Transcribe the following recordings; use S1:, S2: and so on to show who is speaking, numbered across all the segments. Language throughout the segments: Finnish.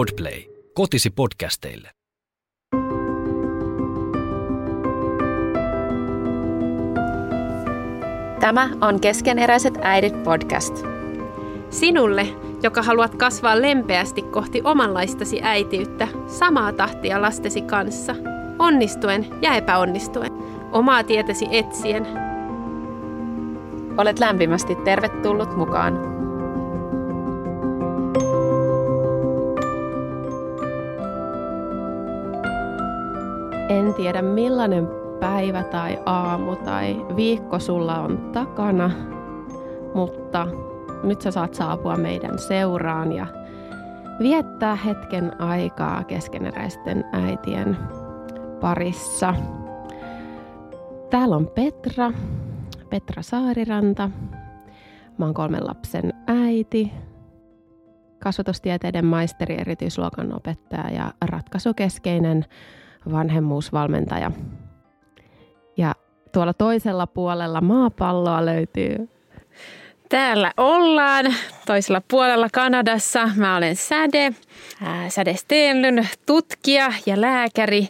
S1: Podplay. Kotisi podcasteille.
S2: Tämä on Keskeneräiset äidit podcast.
S3: Sinulle, joka haluat kasvaa lempeästi kohti omanlaistasi äitiyttä, samaa tahtia lastesi kanssa, onnistuen ja epäonnistuen, omaa tietäsi etsien.
S2: Olet lämpimästi tervetullut mukaan.
S3: En tiedä millainen päivä tai aamu tai viikko sulla on takana, mutta nyt sä saat saapua meidän seuraan ja viettää hetken aikaa keskeneräisten äitien parissa. Täällä on Petra, Petra Saariranta. Mä oon kolmen lapsen äiti, kasvatustieteiden maisteri, erityisluokan opettaja ja ratkaisukeskeinen vanhemmuusvalmentaja. Ja tuolla toisella puolella maapalloa löytyy
S4: Täällä ollaan toisella puolella Kanadassa. Mä olen Säde, Säde Stenlyn, tutkija ja lääkäri.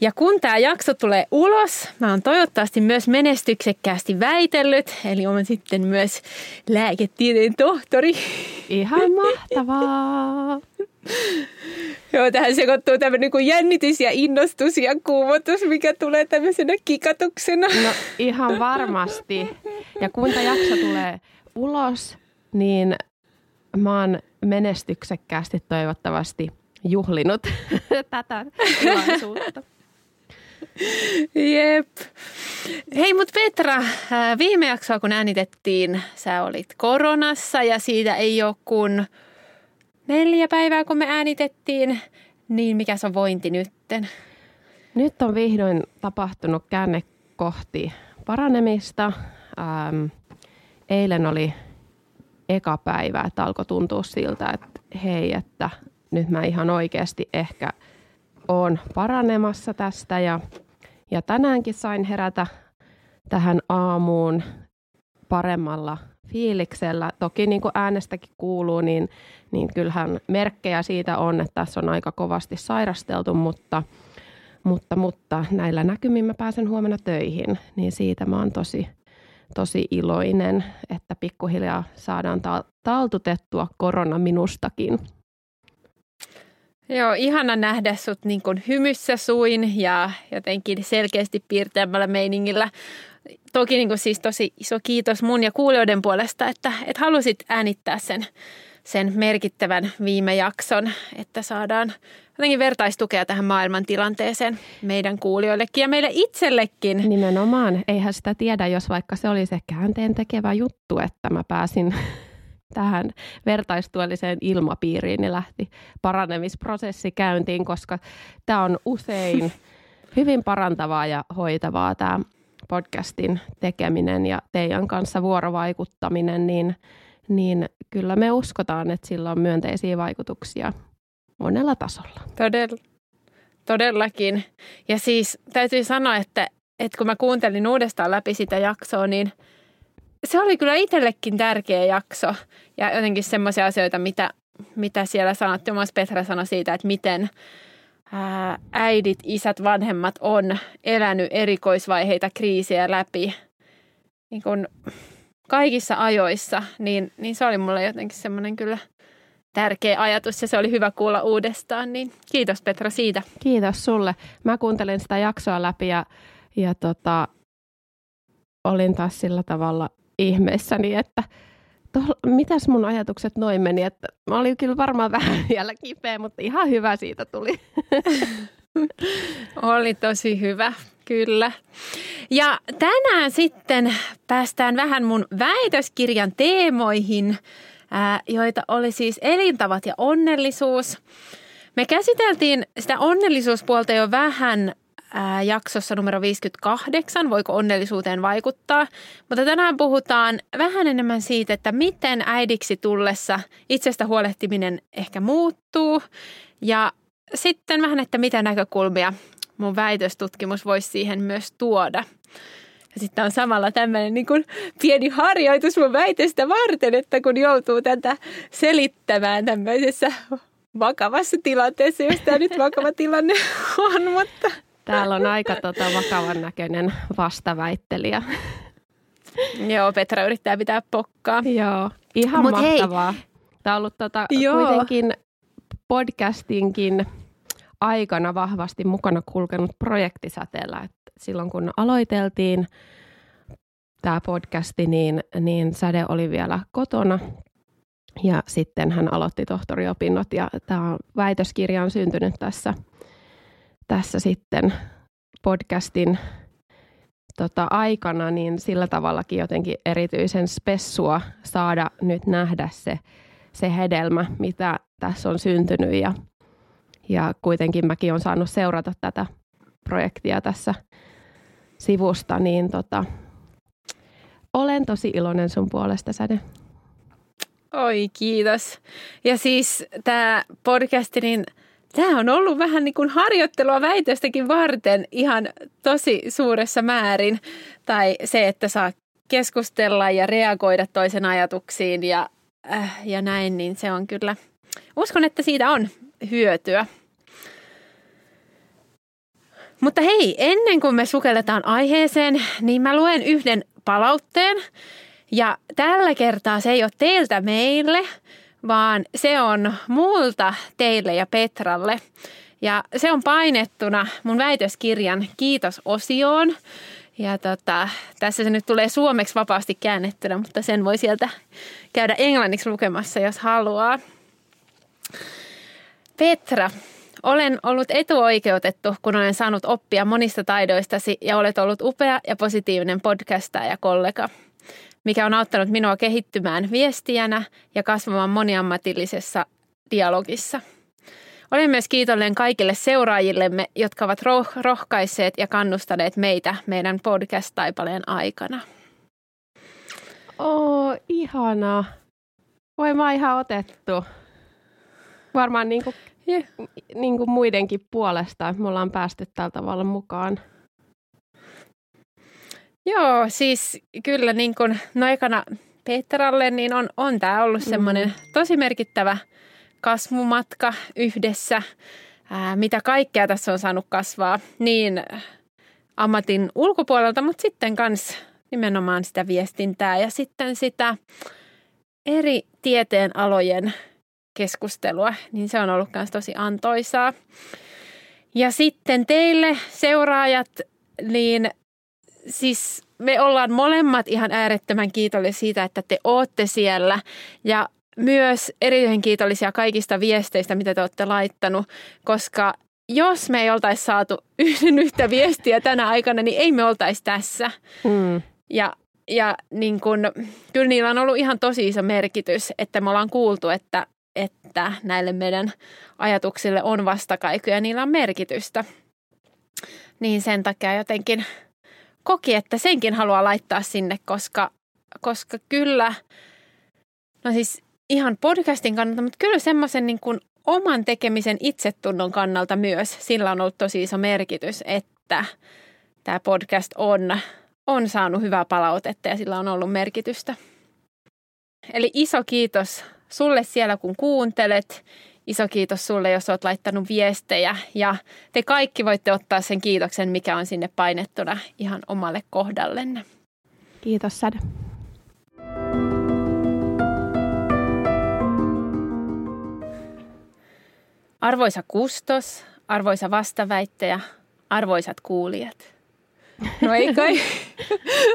S4: Ja kun tämä jakso tulee ulos, mä oon toivottavasti myös menestyksekkäästi väitellyt, eli olen sitten myös lääketieteen tohtori.
S3: Ihan mahtavaa!
S4: Joo, tähän sekoittuu tämmöinen kuin jännitys ja innostus ja kuumotus, mikä tulee tämmöisenä kikatuksena.
S3: No ihan varmasti. Ja kun tämä jakso tulee ulos, niin mä oon menestyksekkäästi toivottavasti juhlinut tätä tilaisuutta.
S4: Jep. Hei, mutta Petra, viime jaksoa kun äänitettiin, sä olit koronassa ja siitä ei ole kuin neljä päivää kun me äänitettiin, niin mikä se on vointi nytten?
S3: Nyt on vihdoin tapahtunut käänne kohti paranemista. Ähm, eilen oli eka päivä, että alkoi tuntua siltä, että hei, että nyt mä ihan oikeasti ehkä oon paranemassa tästä ja, ja tänäänkin sain herätä tähän aamuun paremmalla fiiliksellä. Toki niin kuin äänestäkin kuuluu, niin, niin kyllähän merkkejä siitä on, että tässä on aika kovasti sairasteltu, mutta, mutta, mutta näillä näkymin mä pääsen huomenna töihin, niin siitä mä oon tosi, tosi iloinen, että pikkuhiljaa saadaan ta- taltutettua korona minustakin.
S4: Joo, ihana nähdä sut niin kuin hymyssä suin ja jotenkin selkeästi piirteämällä meiningillä. Toki niin kuin siis tosi iso kiitos mun ja kuulijoiden puolesta, että, että halusit äänittää sen, sen merkittävän viime jakson, että saadaan jotenkin vertaistukea tähän maailman tilanteeseen meidän kuulijoillekin ja meille itsellekin.
S3: Nimenomaan. Eihän sitä tiedä, jos vaikka se oli se käänteen tekevä juttu, että mä pääsin tähän vertaistuelliseen ilmapiiriin, niin lähti paranemisprosessi käyntiin, koska tämä on usein hyvin parantavaa ja hoitavaa tämä podcastin tekeminen ja teidän kanssa vuorovaikuttaminen, niin, niin kyllä me uskotaan, että sillä on myönteisiä vaikutuksia monella tasolla.
S4: Todella, todellakin. Ja siis täytyy sanoa, että, että kun mä kuuntelin uudestaan läpi sitä jaksoa, niin se oli kyllä itsellekin tärkeä jakso. Ja jotenkin semmoisia asioita, mitä, mitä siellä sanottiin. Myös Petra sanoi siitä, että miten äidit, isät, vanhemmat on elänyt erikoisvaiheita, kriisiä läpi niin kun kaikissa ajoissa. Niin, niin se oli mulle jotenkin semmoinen kyllä – tärkeä ajatus ja se oli hyvä kuulla uudestaan, niin kiitos Petra siitä.
S3: Kiitos sulle. Mä kuuntelin sitä jaksoa läpi ja, ja tota, olin taas sillä tavalla ihmeessäni, että to, mitäs mun ajatukset noin meni, että mä olin kyllä varmaan vähän vielä kipeä, mutta ihan hyvä siitä tuli.
S4: Oli tosi hyvä, kyllä. Ja tänään sitten päästään vähän mun väitöskirjan teemoihin joita oli siis elintavat ja onnellisuus. Me käsiteltiin sitä onnellisuuspuolta jo vähän jaksossa numero 58, voiko onnellisuuteen vaikuttaa. Mutta tänään puhutaan vähän enemmän siitä, että miten äidiksi tullessa itsestä huolehtiminen ehkä muuttuu. Ja sitten vähän, että mitä näkökulmia mun väitöstutkimus voisi siihen myös tuoda. Ja sitten on samalla tämmöinen niin kuin pieni harjoitus mun väitestä varten, että kun joutuu tätä selittämään tämmöisessä vakavassa tilanteessa, jos tämä nyt vakava tilanne on, mutta...
S3: Täällä on aika tota, vakavan näköinen vastaväittelijä.
S4: Joo, Petra yrittää pitää pokkaa.
S3: Joo, ihan
S4: Mut
S3: mahtavaa. Hei. Tämä on ollut tota,
S4: Joo.
S3: kuitenkin podcastinkin aikana vahvasti mukana kulkenut projektisäteellä. Et silloin kun aloiteltiin tämä podcasti, niin, niin Säde oli vielä kotona ja sitten hän aloitti tohtoriopinnot ja tämä väitöskirja on syntynyt tässä, tässä sitten podcastin tota, aikana, niin sillä tavallakin jotenkin erityisen spessua saada nyt nähdä se, se hedelmä, mitä tässä on syntynyt ja, ja kuitenkin mäkin olen saanut seurata tätä projektia tässä sivusta, niin tota, olen tosi iloinen sun puolesta, Säde.
S4: Oi, kiitos. Ja siis tämä podcasti, niin tämä on ollut vähän niin kuin harjoittelua väitöstäkin varten ihan tosi suuressa määrin. Tai se, että saa keskustella ja reagoida toisen ajatuksiin ja, äh, ja näin, niin se on kyllä, uskon, että siitä on hyötyä. Mutta hei, ennen kuin me sukelletaan aiheeseen, niin mä luen yhden palautteen. Ja tällä kertaa se ei ole teiltä meille, vaan se on multa teille ja Petralle. Ja se on painettuna mun väitöskirjan kiitos-osioon. Ja tota, tässä se nyt tulee suomeksi vapaasti käännettynä, mutta sen voi sieltä käydä englanniksi lukemassa, jos haluaa. Petra, olen ollut etuoikeutettu, kun olen saanut oppia monista taidoistasi ja olet ollut upea ja positiivinen podcastaja ja kollega, mikä on auttanut minua kehittymään viestijänä ja kasvamaan moniammatillisessa dialogissa. Olen myös kiitollinen kaikille seuraajillemme, jotka ovat roh- rohkaisseet ja kannustaneet meitä meidän podcast-taipaleen aikana.
S3: Oo, ihana. Voi mä ihan otettu. Varmaan niin kuin,
S4: Yeah.
S3: niin kuin muidenkin puolesta, että me ollaan päästy tällä tavalla mukaan.
S4: Joo, siis kyllä niin kuin, no Petralle, niin on, on tämä ollut semmoinen tosi merkittävä kasvumatka yhdessä. Ää, mitä kaikkea tässä on saanut kasvaa, niin ammatin ulkopuolelta, mutta sitten myös nimenomaan sitä viestintää ja sitten sitä eri tieteen alojen keskustelua, niin se on ollut myös tosi antoisaa. Ja sitten teille seuraajat, niin siis me ollaan molemmat ihan äärettömän kiitollisia siitä, että te ootte siellä ja myös erityisen kiitollisia kaikista viesteistä, mitä te olette laittanut, koska jos me ei oltaisi saatu yhden yhtä viestiä tänä aikana, niin ei me oltaisi tässä.
S3: Mm.
S4: Ja, ja niin kun, kyllä niillä on ollut ihan tosi iso merkitys, että me ollaan kuultu, että, että näille meidän ajatuksille on vastakaikuja ja niillä on merkitystä. Niin sen takia jotenkin koki, että senkin haluaa laittaa sinne, koska, koska kyllä, no siis ihan podcastin kannalta, mutta kyllä semmoisen niin kuin oman tekemisen itsetunnon kannalta myös sillä on ollut tosi iso merkitys, että tämä podcast on, on saanut hyvää palautetta ja sillä on ollut merkitystä. Eli iso kiitos sulle siellä, kun kuuntelet. Iso kiitos sulle, jos olet laittanut viestejä ja te kaikki voitte ottaa sen kiitoksen, mikä on sinne painettuna ihan omalle kohdallenne.
S3: Kiitos Säde.
S4: Arvoisa kustos, arvoisa vastaväittäjä, arvoisat kuulijat. No ei kai,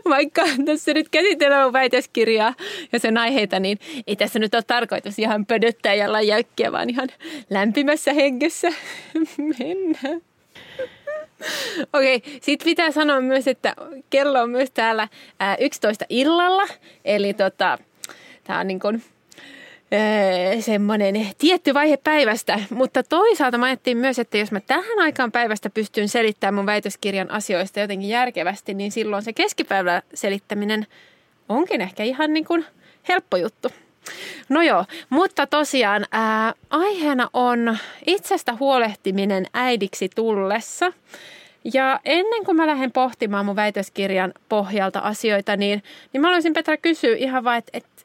S4: vaikka tässä nyt käsitellään väitöskirjaa ja sen aiheita, niin ei tässä nyt ole tarkoitus ihan pödöttää ja jäykkiä, vaan ihan lämpimässä hengessä mennään. Okei, okay, sitten pitää sanoa myös, että kello on myös täällä ää, 11 illalla, eli tota, tämä on niin kuin öö, semmoinen tietty vaihe päivästä. Mutta toisaalta mä ajattelin myös, että jos mä tähän aikaan päivästä pystyn selittämään mun väitöskirjan asioista jotenkin järkevästi, niin silloin se keskipäivä selittäminen onkin ehkä ihan niin kuin helppo juttu. No joo, mutta tosiaan ää, aiheena on itsestä huolehtiminen äidiksi tullessa. Ja ennen kuin mä lähden pohtimaan mun väitöskirjan pohjalta asioita, niin, niin mä haluaisin Petra kysyä ihan vaan, että, että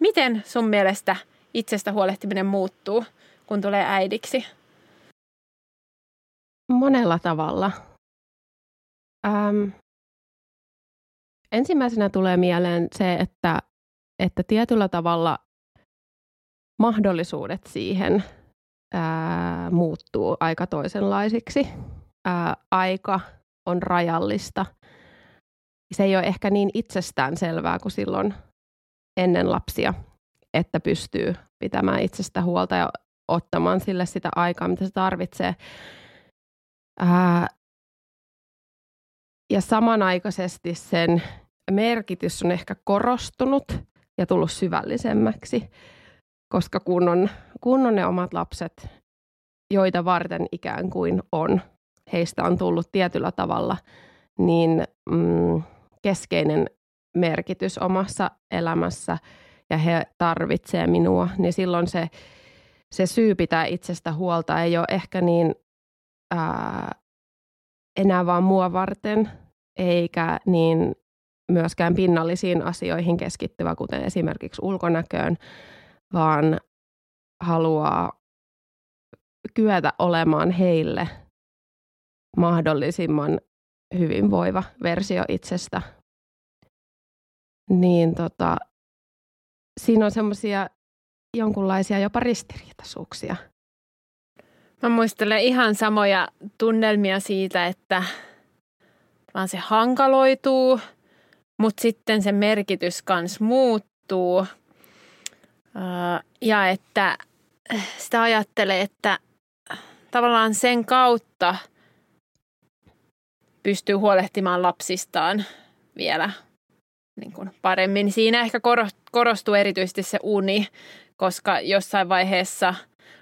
S4: miten sun mielestä itsestä huolehtiminen muuttuu, kun tulee äidiksi?
S3: Monella tavalla. Ähm, ensimmäisenä tulee mieleen se, että, että tietyllä tavalla mahdollisuudet siihen ää, muuttuu aika toisenlaisiksi ää, aika on rajallista. Se ei ole ehkä niin itsestään selvää kuin silloin ennen lapsia, että pystyy pitämään itsestä huolta ja ottamaan sille sitä aikaa, mitä se tarvitsee. Ää, ja samanaikaisesti sen merkitys on ehkä korostunut ja tullut syvällisemmäksi, koska kun on, kun on ne omat lapset, joita varten ikään kuin on heistä on tullut tietyllä tavalla niin mm, keskeinen merkitys omassa elämässä ja he tarvitsee minua, niin silloin se, se syy pitää itsestä huolta ei ole ehkä niin ää, enää vaan mua varten, eikä niin myöskään pinnallisiin asioihin keskittyvä, kuten esimerkiksi ulkonäköön, vaan haluaa kyetä olemaan heille mahdollisimman hyvinvoiva versio itsestä. Niin tota, siinä on semmoisia jonkunlaisia jopa ristiriitaisuuksia.
S4: Mä muistelen ihan samoja tunnelmia siitä, että vaan se hankaloituu, mutta sitten se merkitys kans muuttuu. Ja että sitä ajattelee, että tavallaan sen kautta – pystyy huolehtimaan lapsistaan vielä niin kuin paremmin. Siinä ehkä korostuu erityisesti se uni, koska jossain vaiheessa,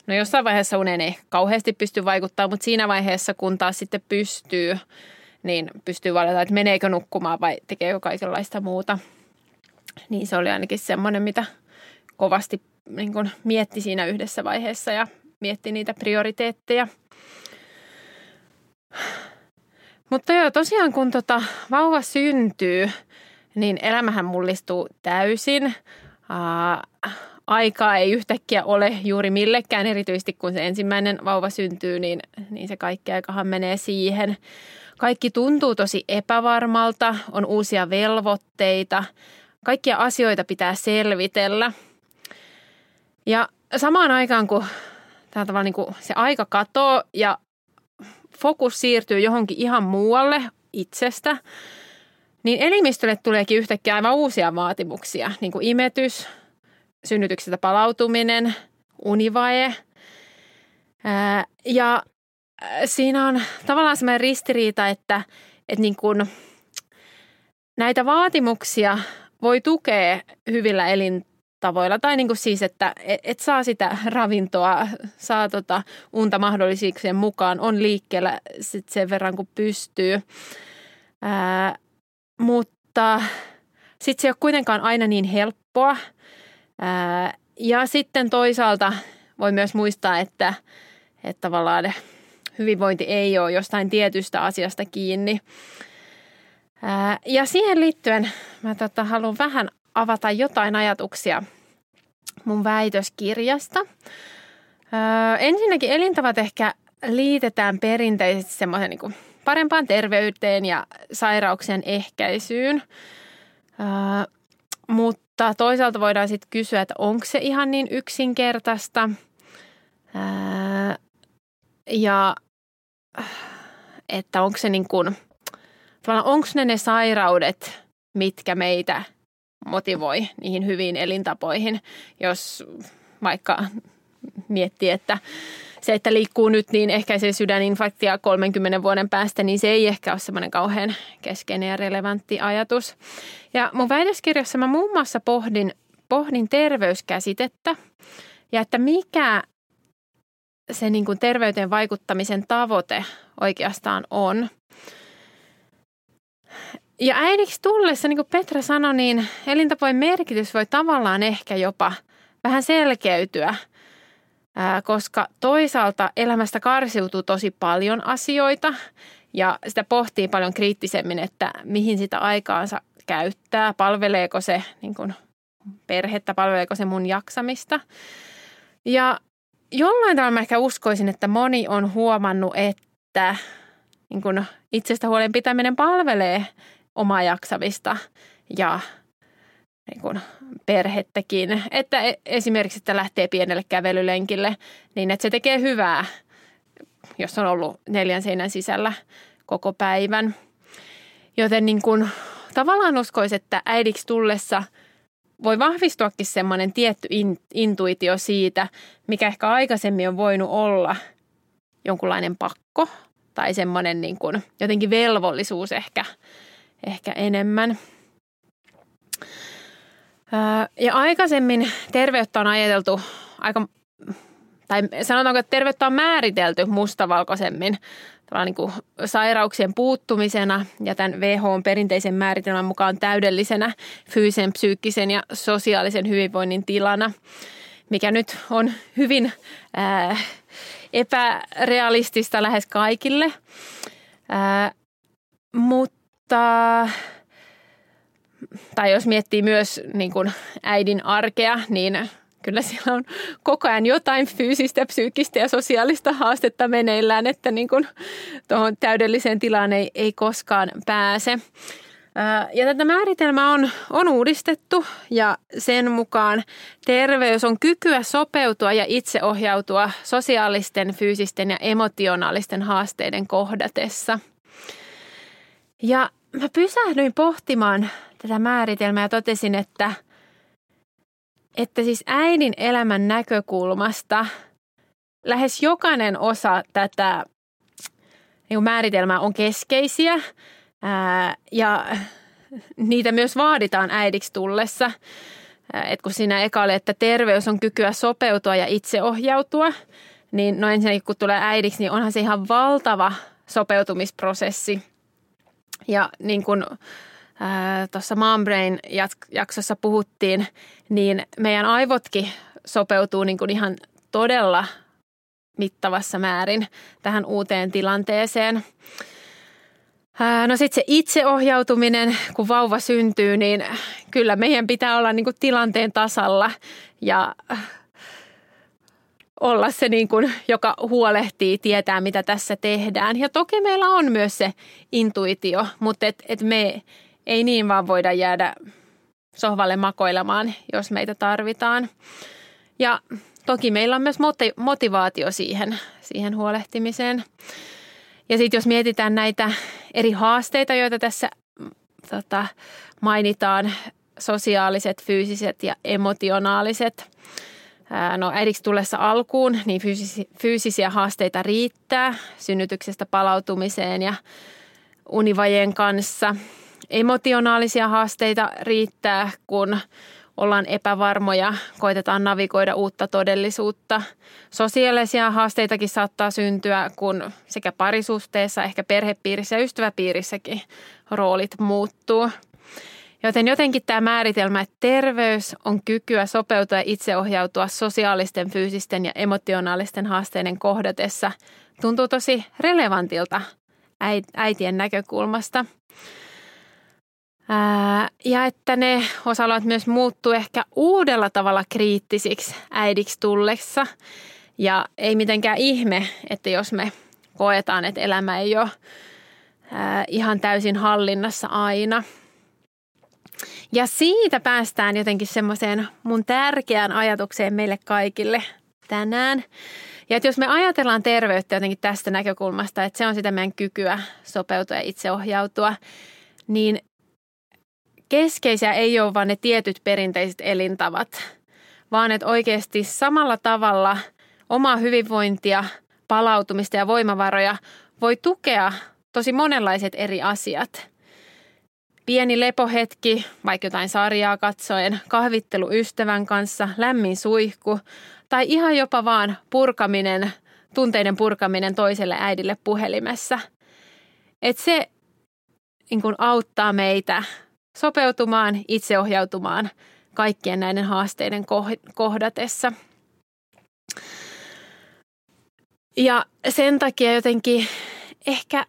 S4: no jossain vaiheessa unen ei kauheasti pysty vaikuttaa, mutta siinä vaiheessa, kun taas sitten pystyy, niin pystyy valita, että meneekö nukkumaan vai tekeekö kaikenlaista muuta. Niin se oli ainakin semmoinen, mitä kovasti niin kuin mietti siinä yhdessä vaiheessa ja mietti niitä prioriteetteja. Mutta joo, tosiaan kun tota vauva syntyy, niin elämähän mullistuu täysin. Ää, aikaa ei yhtäkkiä ole juuri millekään, erityisesti kun se ensimmäinen vauva syntyy, niin, niin se kaikki aikahan menee siihen. Kaikki tuntuu tosi epävarmalta, on uusia velvoitteita, kaikkia asioita pitää selvitellä. Ja samaan aikaan, kun tämä niin kuin se aika katoo ja fokus siirtyy johonkin ihan muualle itsestä, niin elimistölle tuleekin yhtäkkiä aivan uusia vaatimuksia, niin kuin imetys, synnytyksestä palautuminen, univaje. ja siinä on tavallaan sellainen ristiriita, että, että niin kuin näitä vaatimuksia voi tukea hyvillä elin, tavoilla. Tai niin kuin siis, että et, et saa sitä ravintoa, saa tota unta mahdollisuuksien mukaan, on liikkeellä sit sen verran kuin pystyy. Ää, mutta sitten se ei ole kuitenkaan aina niin helppoa. Ja sitten toisaalta voi myös muistaa, että, että tavallaan hyvinvointi ei ole jostain tietystä asiasta kiinni. Ja siihen liittyen mä tota, haluan vähän avata jotain ajatuksia mun väitöskirjasta. Öö, ensinnäkin elintavat ehkä liitetään perinteisesti semmoisen niin parempaan terveyteen ja sairauksien ehkäisyyn. Öö, mutta toisaalta voidaan sitten kysyä, että onko se ihan niin yksinkertaista. Öö, ja että onko se niin kuin, onko ne ne sairaudet, mitkä meitä motivoi niihin hyviin elintapoihin, jos vaikka miettii, että se, että liikkuu nyt, niin ehkäisee sydäninfarktia 30 vuoden päästä, niin se ei ehkä ole semmoinen kauhean keskeinen ja relevantti ajatus. Ja mun väitöskirjassa mä muun muassa pohdin pohdin terveyskäsitettä ja että mikä se niin kuin terveyteen vaikuttamisen tavoite oikeastaan on. Ja äidiksi tullessa, niin kuin Petra sanoi, niin elintapojen merkitys voi tavallaan ehkä jopa vähän selkeytyä, koska toisaalta elämästä karsiutuu tosi paljon asioita ja sitä pohtii paljon kriittisemmin, että mihin sitä aikaansa käyttää, palveleeko se niin kuin perhettä, palveleeko se mun jaksamista. Ja jollain tavalla mä ehkä uskoisin, että moni on huomannut, että niin kun itsestä huolen pitäminen palvelee omaa jaksamista ja niin kun perhettäkin. Että e, esimerkiksi, että lähtee pienelle kävelylenkille, niin että se tekee hyvää, jos on ollut neljän seinän sisällä koko päivän. Joten niin kun, tavallaan uskoisin, että äidiksi tullessa – voi vahvistuakin semmoinen tietty in, intuitio siitä, mikä ehkä aikaisemmin on voinut olla jonkunlainen pakko tai semmoinen niin kuin jotenkin velvollisuus ehkä, ehkä enemmän. Ja aikaisemmin terveyttä on ajateltu aika, tai sanotaanko, että terveyttä on määritelty mustavalkoisemmin niin kuin sairauksien puuttumisena ja tämän WHOn perinteisen määritelmän mukaan täydellisenä fyysisen, psyykkisen ja sosiaalisen hyvinvoinnin tilana, mikä nyt on hyvin ää, epärealistista lähes kaikille. Ää, mutta tai jos miettii myös niin kuin äidin arkea, niin kyllä siellä on koko ajan jotain fyysistä, psyykkistä ja sosiaalista haastetta meneillään, että niin kuin tuohon täydelliseen tilaan ei, ei koskaan pääse. Ja tätä määritelmää on, on uudistettu ja sen mukaan terveys on kykyä sopeutua ja itseohjautua sosiaalisten, fyysisten ja emotionaalisten haasteiden kohdatessa. Ja mä pysähdyin pohtimaan tätä määritelmää ja totesin, että – että siis äidin elämän näkökulmasta lähes jokainen osa tätä niin määritelmää on keskeisiä ää, ja niitä myös vaaditaan äidiksi tullessa. Et kun siinä eka oli, että terveys on kykyä sopeutua ja itseohjautua, niin no ensinnäkin kun tulee äidiksi, niin onhan se ihan valtava sopeutumisprosessi. Ja niin kuin tuossa Mombrain jaksossa puhuttiin, niin meidän aivotkin sopeutuu niin kuin ihan todella mittavassa määrin tähän uuteen tilanteeseen. No sitten se itseohjautuminen, kun vauva syntyy, niin kyllä meidän pitää olla niin kuin tilanteen tasalla ja olla se, niin kuin, joka huolehtii, tietää mitä tässä tehdään. Ja toki meillä on myös se intuitio, mutta et, et me ei niin vaan voida jäädä sohvalle makoilemaan, jos meitä tarvitaan. Ja toki meillä on myös motivaatio siihen, siihen huolehtimiseen. Ja sitten jos mietitään näitä eri haasteita, joita tässä tota, mainitaan, sosiaaliset, fyysiset ja emotionaaliset. No äidiksi tullessa alkuun, niin fyysisiä haasteita riittää synnytyksestä palautumiseen ja univajeen kanssa – emotionaalisia haasteita riittää, kun ollaan epävarmoja, koitetaan navigoida uutta todellisuutta. Sosiaalisia haasteitakin saattaa syntyä, kun sekä parisuhteessa, ehkä perhepiirissä ja ystäväpiirissäkin roolit muuttuu. Joten jotenkin tämä määritelmä, että terveys on kykyä sopeutua ja itseohjautua sosiaalisten, fyysisten ja emotionaalisten haasteiden kohdatessa, tuntuu tosi relevantilta äitien näkökulmasta – ja että ne osa myös muuttuu ehkä uudella tavalla kriittisiksi äidiksi tullessa. Ja ei mitenkään ihme, että jos me koetaan, että elämä ei ole ihan täysin hallinnassa aina. Ja siitä päästään jotenkin semmoiseen mun tärkeään ajatukseen meille kaikille tänään. Ja että jos me ajatellaan terveyttä jotenkin tästä näkökulmasta, että se on sitä meidän kykyä sopeutua ja itseohjautua, niin keskeisiä ei ole vain ne tietyt perinteiset elintavat, vaan että oikeasti samalla tavalla omaa hyvinvointia, palautumista ja voimavaroja voi tukea tosi monenlaiset eri asiat. Pieni lepohetki, vaikka jotain sarjaa katsoen, kahvittelu ystävän kanssa, lämmin suihku tai ihan jopa vaan purkaminen, tunteiden purkaminen toiselle äidille puhelimessa. Et se niin kun auttaa meitä sopeutumaan, itseohjautumaan kaikkien näiden haasteiden kohdatessa. Ja sen takia jotenkin ehkä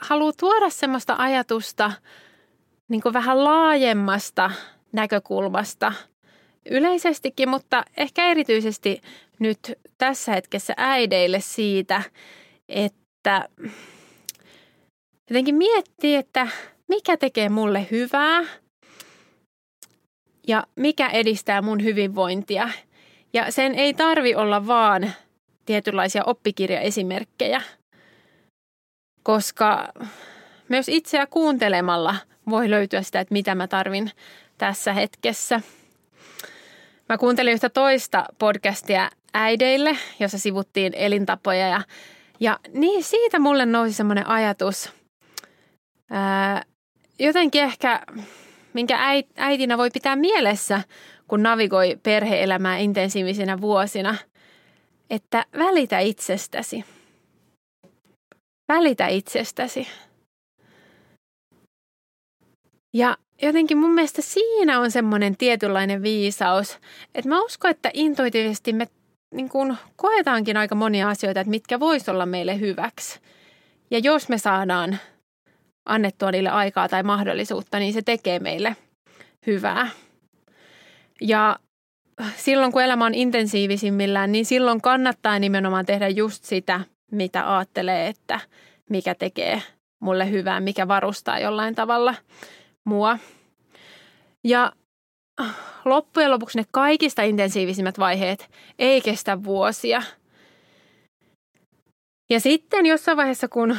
S4: haluaa tuoda semmoista ajatusta niin vähän laajemmasta näkökulmasta yleisestikin, mutta ehkä erityisesti nyt tässä hetkessä äideille siitä, että jotenkin miettii, että mikä tekee mulle hyvää ja mikä edistää mun hyvinvointia. Ja sen ei tarvi olla vaan tietynlaisia oppikirjaesimerkkejä, koska myös itseä kuuntelemalla voi löytyä sitä, että mitä mä tarvin tässä hetkessä. Mä kuuntelin yhtä toista podcastia äideille, jossa sivuttiin elintapoja ja, ja niin siitä mulle nousi semmoinen ajatus, ää, jotenkin ehkä, minkä äitinä voi pitää mielessä, kun navigoi perheelämää intensiivisinä vuosina, että välitä itsestäsi. Välitä itsestäsi. Ja jotenkin mun mielestä siinä on semmoinen tietynlainen viisaus, että mä uskon, että intuitiivisesti me niin kuin koetaankin aika monia asioita, että mitkä vois olla meille hyväksi. Ja jos me saadaan annettua niille aikaa tai mahdollisuutta, niin se tekee meille hyvää. Ja silloin kun elämä on intensiivisimmillään, niin silloin kannattaa nimenomaan tehdä just sitä, mitä ajattelee, että mikä tekee mulle hyvää, mikä varustaa jollain tavalla mua. Ja loppujen lopuksi ne kaikista intensiivisimmät vaiheet ei kestä vuosia. Ja sitten jossain vaiheessa, kun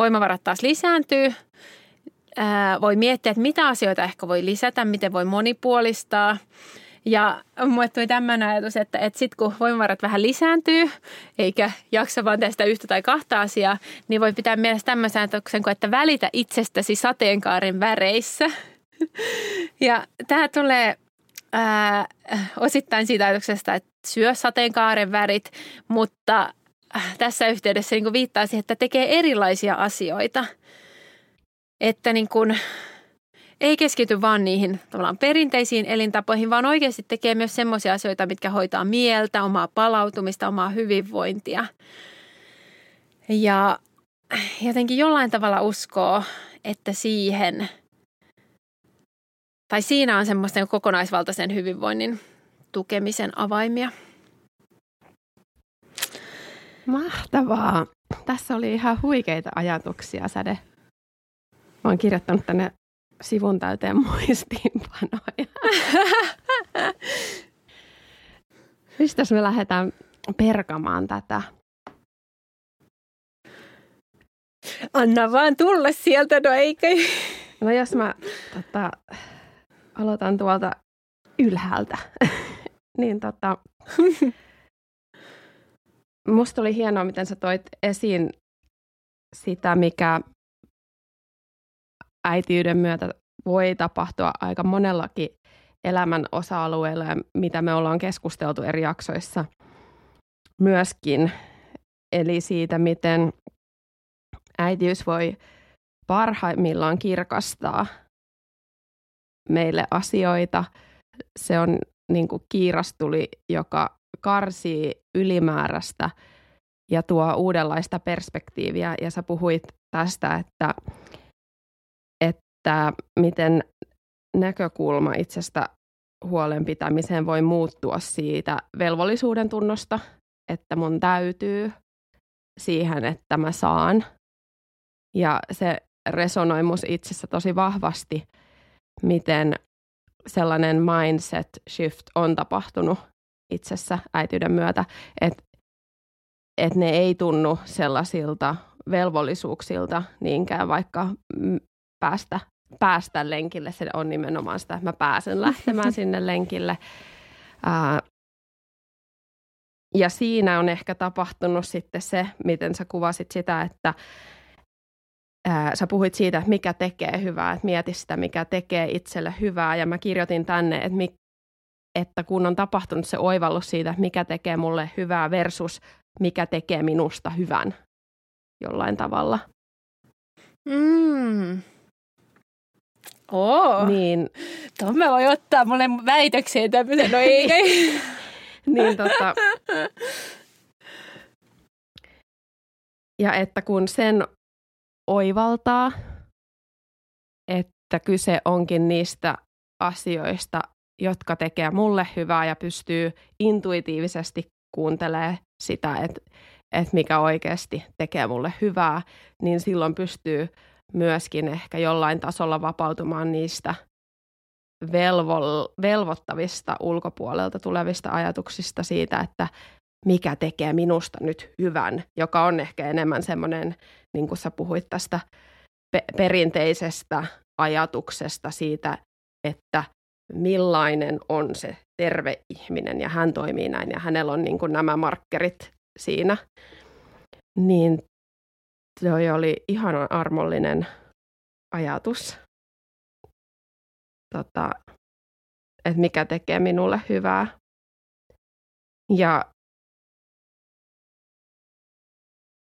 S4: voimavarat taas lisääntyy, voi miettiä, että mitä asioita ehkä voi lisätä, miten voi monipuolistaa. Ja mulle tuli tämmöinen ajatus, että, että sitten kun voimavarat vähän lisääntyy, eikä jaksa vaan tästä yhtä tai kahta asiaa, niin voi pitää mielessä tämmöisen ajatuksen kuin, että välitä itsestäsi sateenkaaren väreissä. Ja tämä tulee ää, osittain siitä ajatuksesta, että syö sateenkaaren värit, mutta tässä yhteydessä niin viittaa siihen, että tekee erilaisia asioita. Että niin kuin, ei keskity vaan niihin tavallaan perinteisiin elintapoihin, vaan oikeasti tekee myös semmoisia asioita, mitkä hoitaa mieltä, omaa palautumista, omaa hyvinvointia. Ja jotenkin jollain tavalla uskoo, että siihen, tai siinä on semmoista kokonaisvaltaisen hyvinvoinnin tukemisen avaimia.
S3: Mahtavaa. Tässä oli ihan huikeita ajatuksia, Säde. Mä oon kirjoittanut tänne sivun täyteen muistiinpanoja. Mistä me lähdetään perkamaan tätä?
S4: Anna vaan tulla sieltä, no eikö?
S3: No jos mä tota, aloitan tuolta ylhäältä, niin tota, musta oli hienoa, miten sä toit esiin sitä, mikä äitiyden myötä voi tapahtua aika monellakin elämän osa-alueella ja mitä me ollaan keskusteltu eri jaksoissa myöskin. Eli siitä, miten äitiys voi parhaimmillaan kirkastaa meille asioita. Se on niin kuin kiirastuli, joka karsii ylimääräistä ja tuo uudenlaista perspektiiviä. Ja sä puhuit tästä, että että miten näkökulma itsestä huolenpitämiseen voi muuttua siitä velvollisuuden tunnosta, että mun täytyy siihen, että mä saan. Ja se resonoi mus itsessä tosi vahvasti, miten sellainen mindset shift on tapahtunut itsessä äityyden myötä, että et ne ei tunnu sellaisilta velvollisuuksilta niinkään, vaikka päästä, päästä lenkille. Se on nimenomaan sitä, että mä pääsen lähtemään sinne lenkille. Ää, ja siinä on ehkä tapahtunut sitten se, miten sä kuvasit sitä, että ää, sä puhuit siitä, että mikä tekee hyvää, että mieti sitä, mikä tekee itselle hyvää. Ja mä kirjoitin tänne, että, mi, että kun on tapahtunut se oivallus siitä, mikä tekee mulle hyvää versus mikä tekee minusta hyvän jollain tavalla.
S4: Mm. Oo.
S3: Niin,
S4: Tuon mä voin ottaa mulle väitökseen tämmöisen, no ei, ei.
S3: niin tota, ja että kun sen oivaltaa, että kyse onkin niistä asioista, jotka tekee mulle hyvää ja pystyy intuitiivisesti kuuntelee sitä, että, että mikä oikeasti tekee mulle hyvää, niin silloin pystyy myöskin ehkä jollain tasolla vapautumaan niistä velvo- velvoittavista ulkopuolelta tulevista ajatuksista siitä, että mikä tekee minusta nyt hyvän, joka on ehkä enemmän semmoinen, niin kuin sä puhuit tästä pe- perinteisestä ajatuksesta siitä, että millainen on se terve ihminen ja hän toimii näin ja hänellä on niin kuin nämä markkerit siinä. Niin toi oli ihan armollinen ajatus, tota, että mikä tekee minulle hyvää. Ja,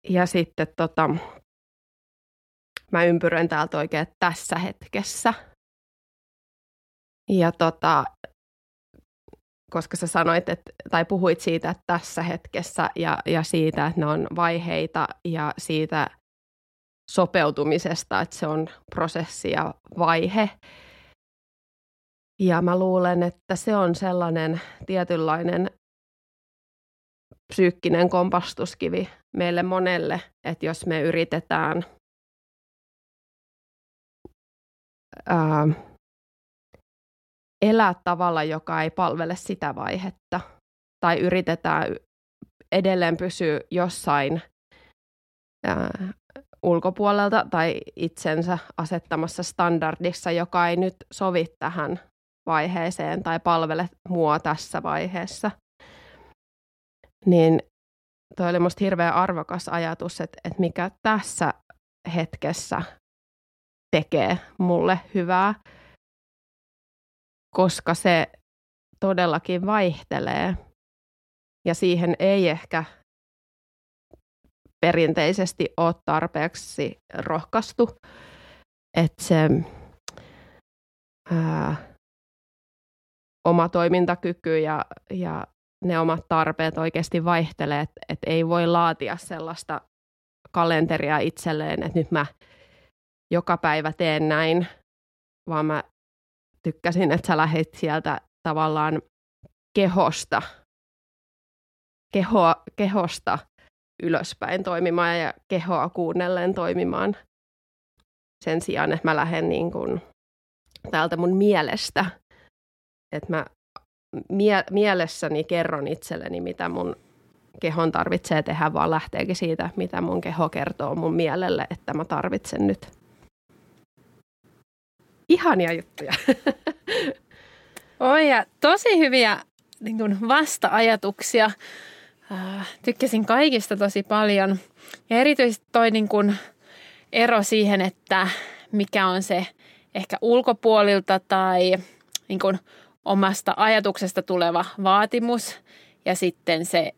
S3: ja sitten tota, mä ympyrän täältä oikein tässä hetkessä. Ja tota, koska sä sanoit, että, tai puhuit siitä, että tässä hetkessä ja, ja siitä, että ne on vaiheita ja siitä sopeutumisesta, että se on prosessi ja vaihe. Ja mä luulen, että se on sellainen tietynlainen psyykkinen kompastuskivi meille monelle, että jos me yritetään ää, elää tavalla, joka ei palvele sitä vaihetta, tai yritetään edelleen pysyä jossain ää, ulkopuolelta tai itsensä asettamassa standardissa, joka ei nyt sovi tähän vaiheeseen tai palvele mua tässä vaiheessa. Niin toi oli musta hirveän arvokas ajatus, että, että mikä tässä hetkessä tekee mulle hyvää, koska se todellakin vaihtelee. Ja siihen ei ehkä perinteisesti ole tarpeeksi rohkaistu, että se ää, oma toimintakyky ja, ja ne omat tarpeet oikeasti vaihtelee, että et ei voi laatia sellaista kalenteria itselleen, että nyt mä joka päivä teen näin, vaan mä tykkäsin, että sä lähdit sieltä tavallaan kehosta, kehoa, kehosta ylöspäin toimimaan ja kehoa kuunnellen toimimaan sen sijaan, että mä lähden niin kuin täältä mun mielestä, että mä mie- mielessäni kerron itselleni, mitä mun kehon tarvitsee tehdä, vaan lähteekin siitä, mitä mun keho kertoo mun mielelle, että mä tarvitsen nyt. Ihania juttuja.
S4: Oi ja tosi hyviä niin kuin vasta-ajatuksia. Äh, tykkäsin kaikista tosi paljon. Ja erityisesti toi niin kuin ero siihen, että mikä on se ehkä ulkopuolilta tai niin kuin omasta ajatuksesta tuleva vaatimus ja sitten se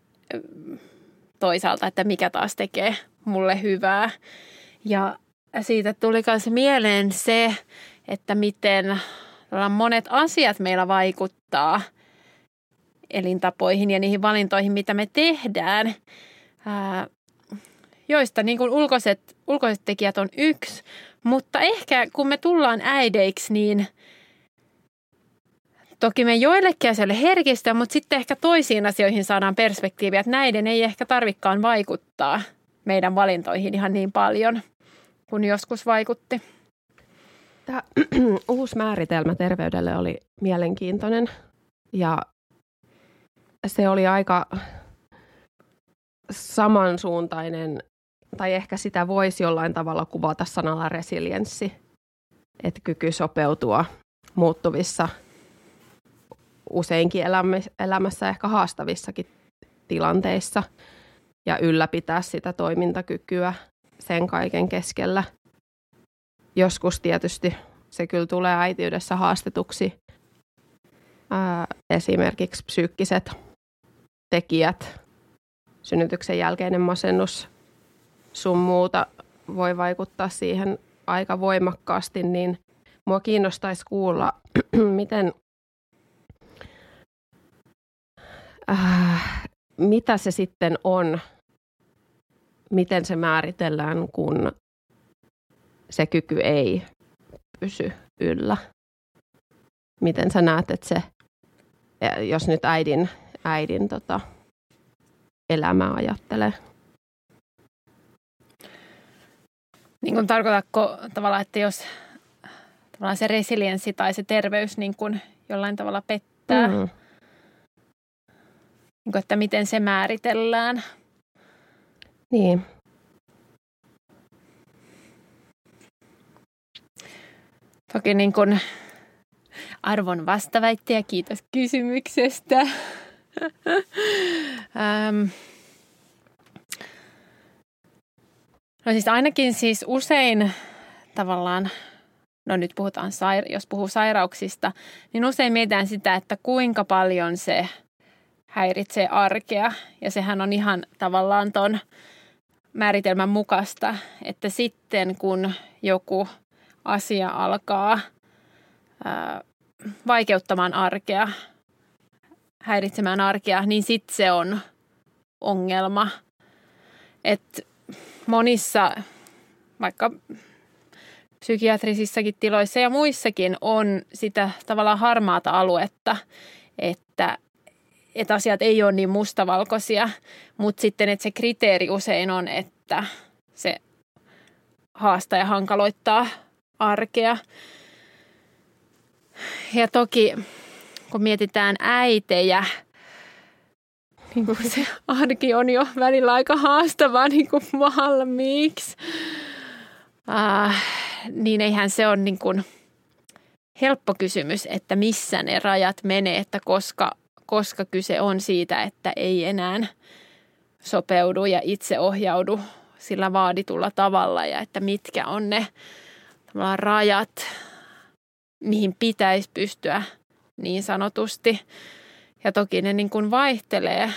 S4: toisaalta, että mikä taas tekee mulle hyvää. Ja siitä tuli myös mieleen se, että miten monet asiat meillä vaikuttaa elintapoihin ja niihin valintoihin, mitä me tehdään, joista niin kuin ulkoiset, ulkoiset tekijät on yksi. Mutta ehkä kun me tullaan äideiksi, niin toki me joillekin asioille herkistä, mutta sitten ehkä toisiin asioihin saadaan perspektiiviä, että näiden ei ehkä tarvikaan vaikuttaa meidän valintoihin ihan niin paljon kuin joskus vaikutti.
S3: Tämä uusi määritelmä terveydelle oli mielenkiintoinen ja se oli aika samansuuntainen, tai ehkä sitä voisi jollain tavalla kuvata sanalla resilienssi, että kyky sopeutua muuttuvissa useinkin elämässä ehkä haastavissakin tilanteissa ja ylläpitää sitä toimintakykyä sen kaiken keskellä. Joskus tietysti se kyllä tulee äitiydessä haastetuksi. Ää, esimerkiksi psyykkiset tekijät, synnytyksen jälkeinen masennus, sun muuta voi vaikuttaa siihen aika voimakkaasti, niin mua kiinnostaisi kuulla, miten, äh, mitä se sitten on, miten se määritellään, kun se kyky ei pysy yllä. Miten sä näet, että se, jos nyt äidin, äidin tota, elämää ajattelee?
S4: Niin kuin tarkoitatko tavallaan, että jos tavallaan se resilienssi tai se terveys niin kuin jollain tavalla pettää, mm. niin kuin, että miten se määritellään?
S3: Niin.
S4: Toki niin kuin arvon vastaväittäjä, kiitos kysymyksestä. ähm. No siis ainakin siis usein tavallaan, no nyt puhutaan, jos puhuu sairauksista, niin usein mietitään sitä, että kuinka paljon se häiritsee arkea. Ja sehän on ihan tavallaan ton määritelmän mukaista, että sitten kun joku asia alkaa vaikeuttamaan arkea, häiritsemään arkea, niin sitten se on ongelma. Et monissa, vaikka psykiatrisissakin tiloissa ja muissakin on sitä tavallaan harmaata aluetta, että, että asiat ei ole niin mustavalkoisia, mutta sitten että se kriteeri usein on, että se haastaa ja hankaloittaa arkea. Ja toki kun mietitään äitejä, niin kuin se arki on jo välillä aika haastavaa niin kuin valmiiksi, äh, niin eihän se ole niin kuin helppo kysymys, että missä ne rajat menee, että koska, koska kyse on siitä, että ei enää sopeudu ja itse ohjaudu sillä vaaditulla tavalla ja että mitkä on ne rajat, mihin pitäisi pystyä niin sanotusti. Ja toki ne niin kuin vaihtelee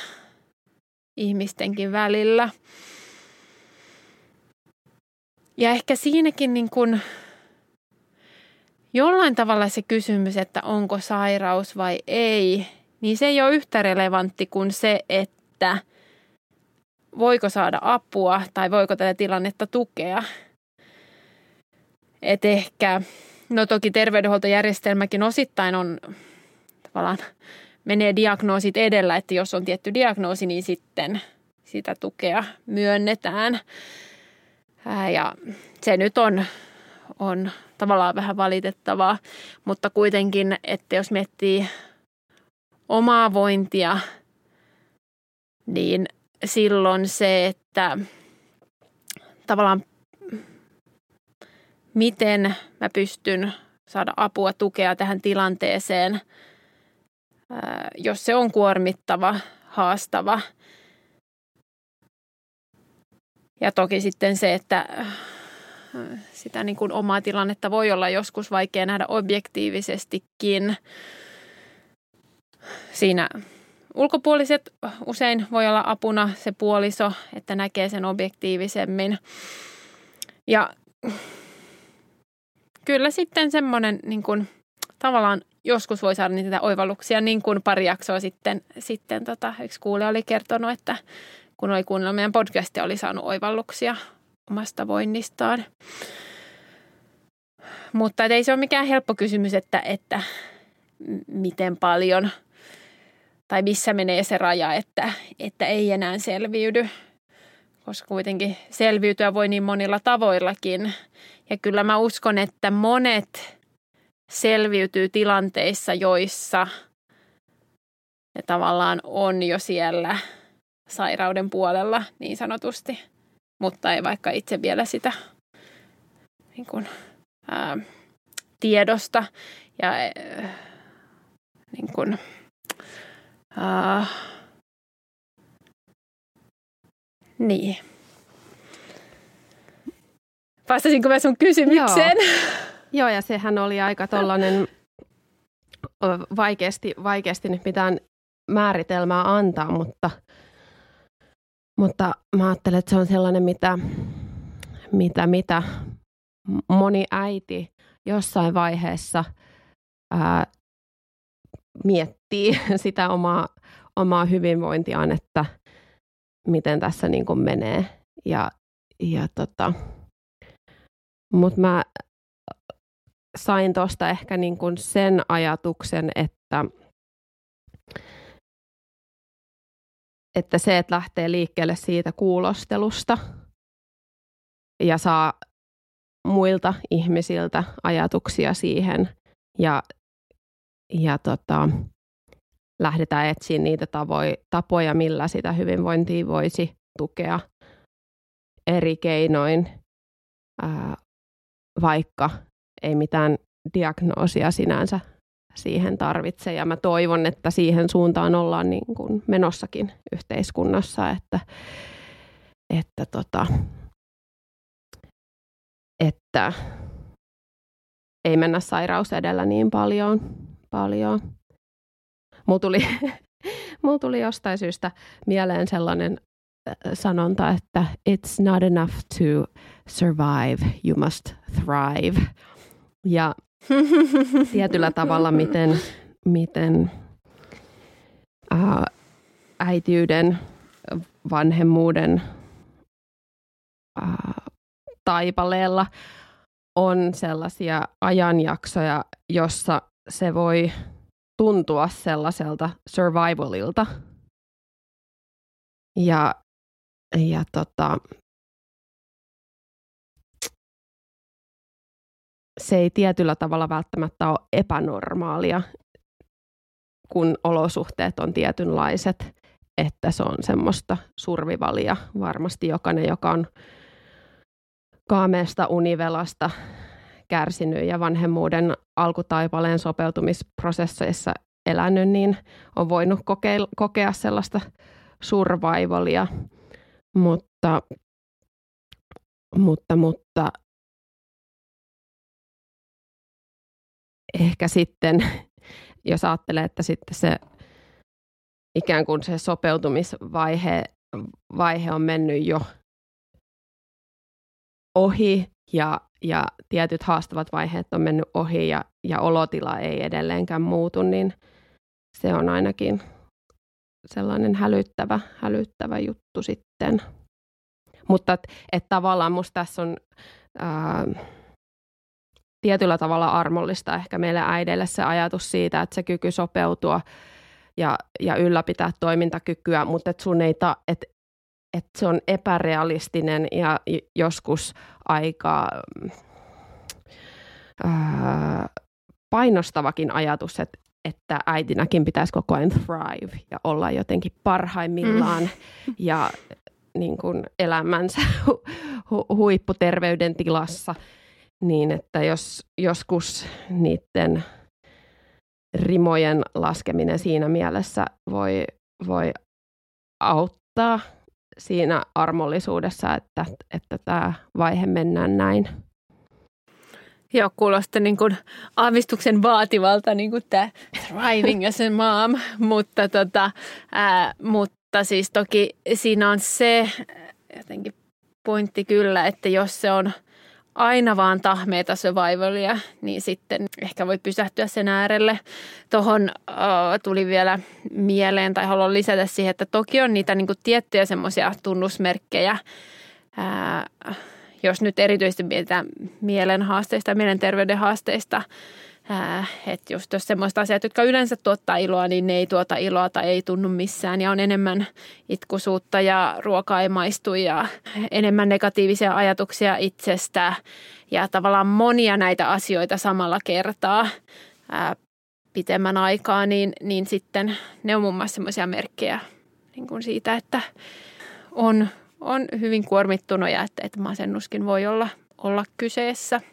S4: ihmistenkin välillä. Ja ehkä siinäkin niin kuin jollain tavalla se kysymys, että onko sairaus vai ei, niin se ei ole yhtä relevantti kuin se, että voiko saada apua tai voiko tätä tilannetta tukea. Et ehkä, no toki terveydenhuoltojärjestelmäkin osittain on tavallaan menee diagnoosit edellä, että jos on tietty diagnoosi, niin sitten sitä tukea myönnetään. Ja se nyt on, on tavallaan vähän valitettavaa, mutta kuitenkin, että jos miettii omaa vointia, niin silloin se, että tavallaan miten mä pystyn saada apua, tukea tähän tilanteeseen, jos se on kuormittava, haastava. Ja toki sitten se, että sitä niin kuin omaa tilannetta voi olla joskus vaikea nähdä objektiivisestikin. Siinä ulkopuoliset usein voi olla apuna se puoliso, että näkee sen objektiivisemmin. Ja kyllä sitten semmoinen niin kuin, tavallaan joskus voi saada niitä oivalluksia, niin kuin pari jaksoa sitten, sitten tota, yksi kuulija oli kertonut, että kun oli kuunnellut meidän podcastia, oli saanut oivalluksia omasta voinnistaan. Mutta ei se ole mikään helppo kysymys, että, että miten paljon tai missä menee se raja, että, että ei enää selviydy, koska kuitenkin selviytyä voi niin monilla tavoillakin. Ja kyllä mä uskon, että monet selviytyy tilanteissa, joissa ne tavallaan on jo siellä sairauden puolella niin sanotusti, mutta ei vaikka itse vielä sitä niin kuin, ää, tiedosta ja ää, niin kuin, ää, niin. Vastasinko mä sun kysymykseen?
S3: Joo. Joo, ja sehän oli aika tollainen vaikeasti, vaikeasti nyt mitään määritelmää antaa, mutta, mutta mä ajattelen, että se on sellainen, mitä, mitä, mitä moni äiti jossain vaiheessa ää, miettii sitä omaa, omaa hyvinvointiaan, että miten tässä niin kuin menee. Ja, ja tota, mutta mä sain tuosta ehkä niin kuin sen ajatuksen, että, että se, että lähtee liikkeelle siitä kuulostelusta ja saa muilta ihmisiltä ajatuksia siihen ja, ja tota, lähdetään etsiä niitä tavoja, tapoja, millä sitä hyvinvointia voisi tukea eri keinoin, ää, vaikka ei mitään diagnoosia sinänsä siihen tarvitse. Ja mä toivon, että siihen suuntaan ollaan niin kuin menossakin yhteiskunnassa, että, että, tota, että ei mennä sairaus edellä niin paljon. paljon. Mulla tuli, mulla tuli jostain syystä mieleen sellainen äh, sanonta, että it's not enough to survive, you must thrive. Ja tietyllä tavalla, miten, miten ää, äitiyden, vanhemmuuden ää, taipaleella on sellaisia ajanjaksoja, jossa se voi tuntua sellaiselta survivalilta. Ja, ja tota, se ei tietyllä tavalla välttämättä ole epänormaalia, kun olosuhteet on tietynlaiset, että se on semmoista survivalia. Varmasti jokainen, joka on kaameesta univelasta kärsinyt ja vanhemmuuden alkutaipaleen sopeutumisprosesseissa elänyt, niin on voinut kokea, kokea sellaista survivalia, mutta, mutta, mutta ehkä sitten, jos ajattelee, että sitten se ikään kuin se sopeutumisvaihe vaihe on mennyt jo ohi ja, ja tietyt haastavat vaiheet on mennyt ohi ja, ja olotila ei edelleenkään muutu, niin se on ainakin sellainen hälyttävä, hälyttävä juttu sitten. Mutta että et tavallaan musta tässä on ää, tietyllä tavalla armollista ehkä meille äideille se ajatus siitä, että se kyky sopeutua ja, ja ylläpitää toimintakykyä, mutta että sun ei ta, et, et se on epärealistinen ja joskus aika ää, painostavakin ajatus, että, että äitinäkin pitäisi koko ajan thrive ja olla jotenkin parhaimmillaan mm. ja niin kuin elämänsä hu, hu, huipputerveyden tilassa – niin että jos joskus niiden rimojen laskeminen siinä mielessä voi, voi auttaa siinä armollisuudessa, että, että tämä vaihe mennään näin.
S4: Joo, kuulostaa niin kuin aavistuksen vaativalta niin kuin tämä thriving as a mom, mutta, tota, ää, mutta siis toki siinä on se jotenkin pointti kyllä, että jos se on – aina vaan tahmeita survivalia, niin sitten ehkä voi pysähtyä sen äärelle. Tuohon uh, tuli vielä mieleen tai haluan lisätä siihen, että toki on niitä niin kuin, tiettyjä semmoisia tunnusmerkkejä, uh, jos nyt erityisesti mietitään mielen haasteista mielenterveyden haasteista, Äh, että just jos semmoista asiat, jotka yleensä tuottaa iloa, niin ne ei tuota iloa tai ei tunnu missään. Ja on enemmän itkusuutta ja ruoka ei maistu ja enemmän negatiivisia ajatuksia itsestä. Ja tavallaan monia näitä asioita samalla kertaa ää, äh, pitemmän aikaa, niin, niin sitten ne on muun muassa semmoisia merkkejä niin kuin siitä, että on, on hyvin kuormittunut ja että, että masennuskin voi olla, olla kyseessä –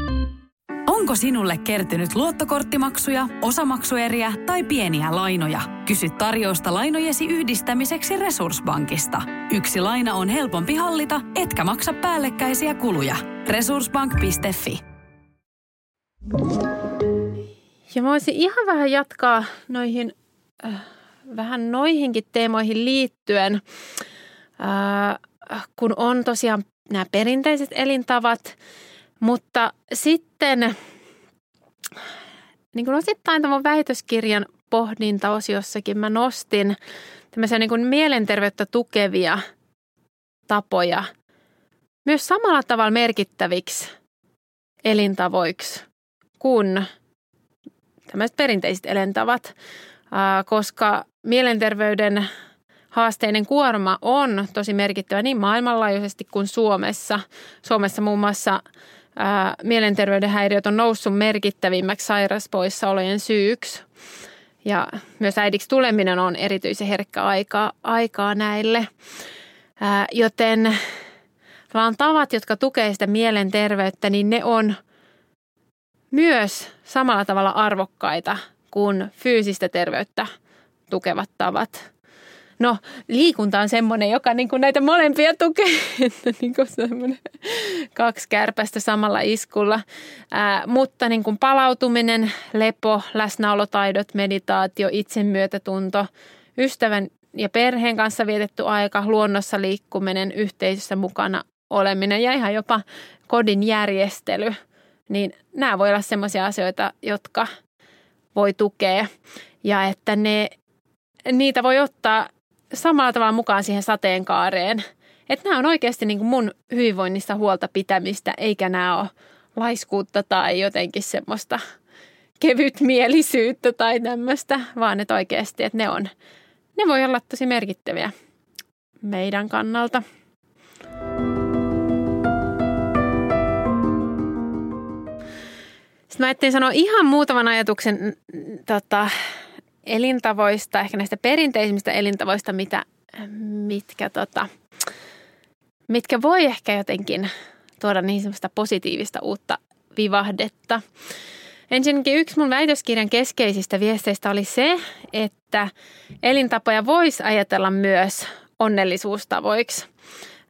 S5: Onko sinulle kertynyt luottokorttimaksuja, osamaksueriä tai pieniä lainoja? Kysy tarjousta lainojesi yhdistämiseksi Resurssbankista. Yksi laina on helpompi hallita, etkä maksa päällekkäisiä kuluja. Resurssbank.fi
S4: Ja mä voisin ihan vähän jatkaa noihin, äh, vähän noihinkin teemoihin liittyen, äh, kun on tosiaan nämä perinteiset elintavat, mutta sitten niin kuin osittain tämän väitöskirjan pohdintaosiossakin mä nostin tämmöisiä niin kuin mielenterveyttä tukevia tapoja myös samalla tavalla merkittäviksi elintavoiksi kuin tämmöiset perinteiset elintavat, koska mielenterveyden haasteinen kuorma on tosi merkittävä niin maailmanlaajuisesti kuin Suomessa. Suomessa muun muassa ää, mielenterveyden häiriöt on noussut merkittävimmäksi sairaspoissaolojen syyksi. Ja myös äidiksi tuleminen on erityisen herkkä aika, aikaa näille. Ää, joten vaan tavat, jotka tukevat sitä mielenterveyttä, niin ne on myös samalla tavalla arvokkaita kuin fyysistä terveyttä tukevat tavat. No, liikunta on semmoinen, joka niin kuin näitä molempia tukee, että niin kuin semmoinen kaksi kärpästä samalla iskulla. Ää, mutta niin kuin palautuminen, lepo, läsnäolotaidot, meditaatio, itsemyötätunto, ystävän ja perheen kanssa vietetty aika, luonnossa liikkuminen, yhteisössä mukana oleminen ja ihan jopa kodin järjestely, niin nämä voi olla sellaisia asioita, jotka voi tukea ja että ne, niitä voi ottaa samalla tavalla mukaan siihen sateenkaareen. Että nämä on oikeasti niin kuin mun hyvinvoinnista huolta pitämistä, eikä nämä ole laiskuutta tai jotenkin semmoista kevytmielisyyttä tai tämmöistä, vaan että oikeasti, että ne on, ne voi olla tosi merkittäviä meidän kannalta. Sitten mä ajattelin sanoa ihan muutaman ajatuksen tota, elintavoista, ehkä näistä perinteisimmistä elintavoista, mitä, mitkä, tota, mitkä voi ehkä jotenkin tuoda niin semmoista positiivista uutta vivahdetta. Ensinnäkin yksi mun väitöskirjan keskeisistä viesteistä oli se, että elintapoja voisi ajatella myös onnellisuustavoiksi.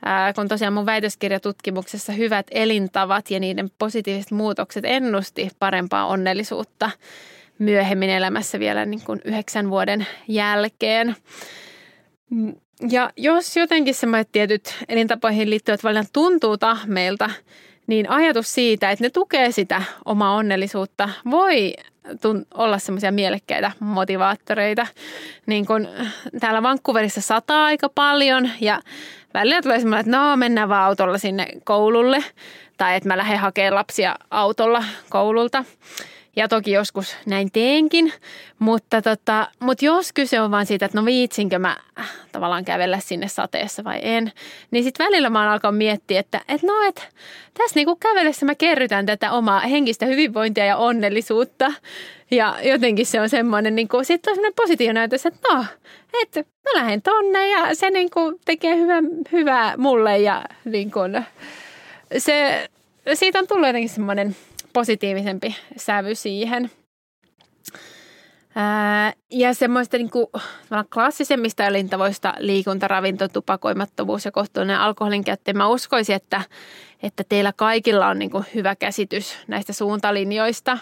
S4: Ää, kun tosiaan mun väitöskirjatutkimuksessa hyvät elintavat ja niiden positiiviset muutokset ennusti parempaa onnellisuutta myöhemmin elämässä vielä niin kuin yhdeksän vuoden jälkeen. Ja jos jotenkin semmoiset tietyt elintapoihin liittyvät valinnan tuntuu tahmeilta, niin ajatus siitä, että ne tukee sitä omaa onnellisuutta, voi olla semmoisia mielekkäitä motivaattoreita. Niin kun täällä Vancouverissa sataa aika paljon ja välillä tulee semmoinen, että no mennään vaan autolla sinne koululle tai että mä lähden hakemaan lapsia autolla koululta. Ja toki joskus näin teenkin, mutta, tota, mutta jos kyse on vain siitä, että no viitsinkö mä äh, tavallaan kävellä sinne sateessa vai en, niin sitten välillä mä oon alkanut miettiä, että, että no, että tässä niinku kävellessä mä kerrytän tätä omaa henkistä hyvinvointia ja onnellisuutta. Ja jotenkin se on semmoinen, niin kuin, sitten on semmoinen positiivinen ajatus, että no, että mä lähden tonne ja se niin kuin, tekee hyvä, hyvää mulle ja niin kuin, se, siitä on tullut jotenkin semmoinen – positiivisempi sävy siihen. Ää, ja semmoista niin kuin, klassisemmista elintavoista liikunta, ravinto, tupakoimattomuus ja kohtuullinen alkoholin käyttö. Mä uskoisin, että, että teillä kaikilla on niin kuin hyvä käsitys näistä suuntalinjoista.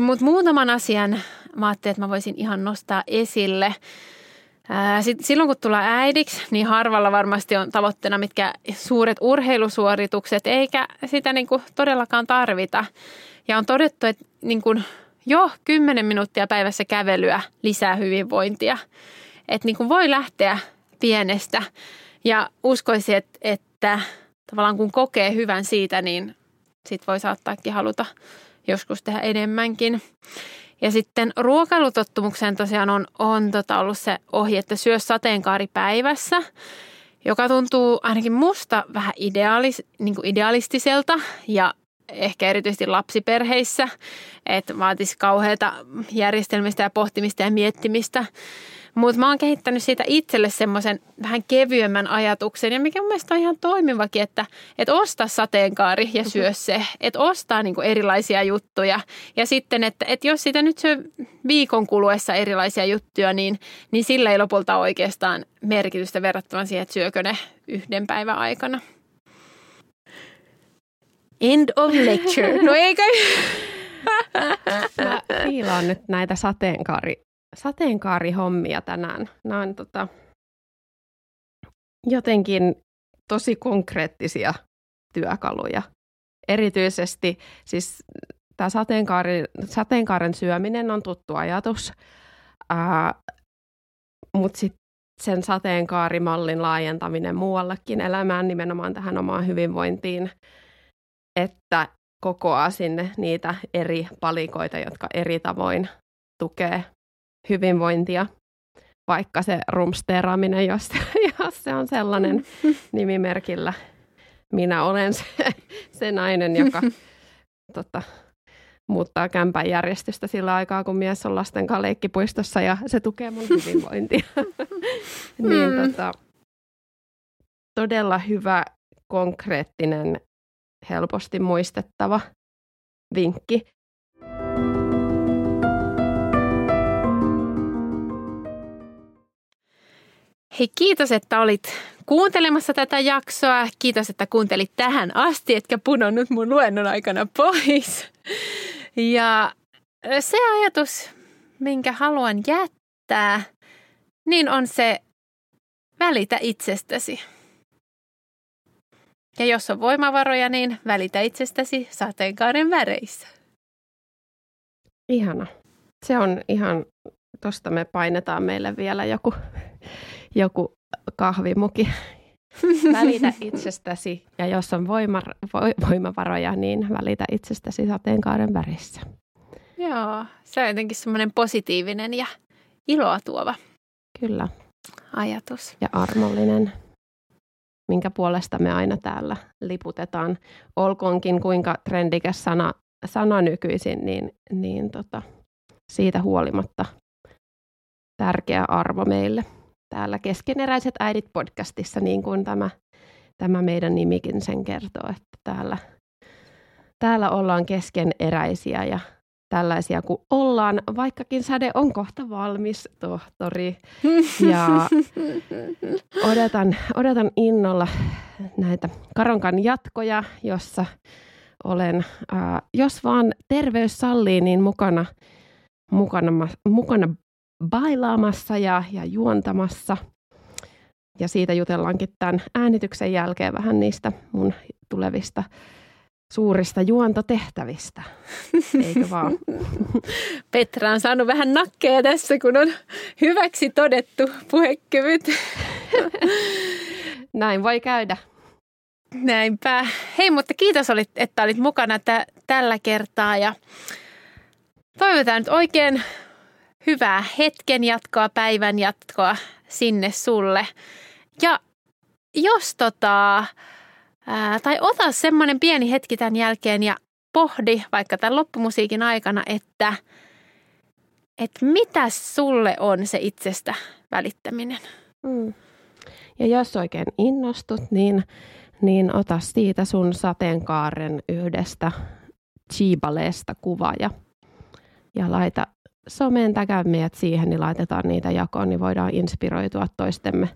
S4: Mutta muutaman asian mä ajattelin, että mä voisin ihan nostaa esille. Silloin kun tullaan äidiksi, niin harvalla varmasti on tavoitteena mitkä suuret urheilusuoritukset, eikä sitä niin kuin todellakaan tarvita. Ja on todettu, että niin kuin jo 10 minuuttia päivässä kävelyä lisää hyvinvointia. Että niin kuin voi lähteä pienestä ja uskoisin, että, että tavallaan kun kokee hyvän siitä, niin sit voi saattaakin haluta joskus tehdä enemmänkin. Ja sitten ruokailutottumukseen tosiaan on, on tota ollut se ohje, että syö sateenkaari päivässä, joka tuntuu ainakin musta vähän ideaalis, niin kuin idealistiselta ja ehkä erityisesti lapsiperheissä, että vaatisi kauheata järjestelmistä ja pohtimista ja miettimistä. Mutta mä oon kehittänyt siitä itselle semmoisen vähän kevyemmän ajatuksen ja mikä mun mielestä on ihan toimivakin, että, että osta sateenkaari ja syö se. Että ostaa niinku erilaisia juttuja ja sitten, että, että jos sitä nyt syö viikon kuluessa erilaisia juttuja, niin, niin sillä ei lopulta oikeastaan merkitystä verrattuna siihen, että syökö ne yhden päivän aikana. End of lecture. No eikä...
S3: Mä fiilaan nyt näitä sateenkaari, sateenkaarihommia tänään. Nämä on tota, jotenkin tosi konkreettisia työkaluja. Erityisesti siis tämä sateenkaari, sateenkaaren syöminen on tuttu ajatus, mutta sitten sen sateenkaarimallin laajentaminen muuallekin elämään nimenomaan tähän omaan hyvinvointiin – että kokoaa sinne niitä eri palikoita, jotka eri tavoin tukee hyvinvointia. Vaikka se rumsteeraaminen, jos, jos se on sellainen nimimerkillä. Minä olen se, se nainen, joka tota, muuttaa kämpän järjestystä sillä aikaa, kun mies on lasten kanssa leikkipuistossa ja se tukee mun hyvinvointia. niin, mm. tota, todella hyvä konkreettinen helposti muistettava vinkki.
S4: Hei, kiitos, että olit kuuntelemassa tätä jaksoa. Kiitos, että kuuntelit tähän asti, etkä punonnut mun luennon aikana pois. Ja se ajatus, minkä haluan jättää, niin on se välitä itsestäsi. Ja jos on voimavaroja, niin välitä itsestäsi sateenkaaren väreissä.
S3: Ihana. Se on ihan, tuosta me painetaan meille vielä joku, joku kahvimuki. Välitä itsestäsi ja jos on voima, voimavaroja, niin välitä itsestäsi sateenkaaren värissä.
S4: Joo, se on jotenkin semmoinen positiivinen ja iloa tuova.
S3: Kyllä.
S4: Ajatus.
S3: Ja armollinen minkä puolesta me aina täällä liputetaan. Olkoonkin kuinka trendikäs sana, sana nykyisin, niin, niin tota, siitä huolimatta tärkeä arvo meille täällä Keskeneräiset äidit podcastissa, niin kuin tämä, tämä meidän nimikin sen kertoo, että täällä, täällä ollaan keskeneräisiä ja tällaisia kuin ollaan, vaikkakin säde on kohta valmis, tohtori. Ja odotan, odotan innolla näitä Karonkan jatkoja, jossa olen, äh, jos vaan terveys sallii, niin mukana, mukana, mukana bailaamassa ja, ja juontamassa. Ja siitä jutellaankin tämän äänityksen jälkeen vähän niistä mun tulevista suurista juontotehtävistä, eikö vaan?
S4: Petra on saanut vähän nakkeja tässä, kun on hyväksi todettu puhekyvyt.
S3: Näin voi käydä.
S4: Näinpä. Hei, mutta kiitos, että olit mukana t- tällä kertaa ja toivotaan nyt oikein hyvää hetken jatkoa, päivän jatkoa sinne sulle. Ja jos tota, Ää, tai ota semmoinen pieni hetki tämän jälkeen ja pohdi vaikka tämän loppumusiikin aikana, että, että mitä sulle on se itsestä välittäminen. Mm.
S3: Ja jos oikein innostut, niin, niin ota siitä sun sateenkaaren yhdestä Chibaleesta kuva ja, ja laita someen meidät siihen, niin laitetaan niitä jakoon, niin voidaan inspiroitua toistemme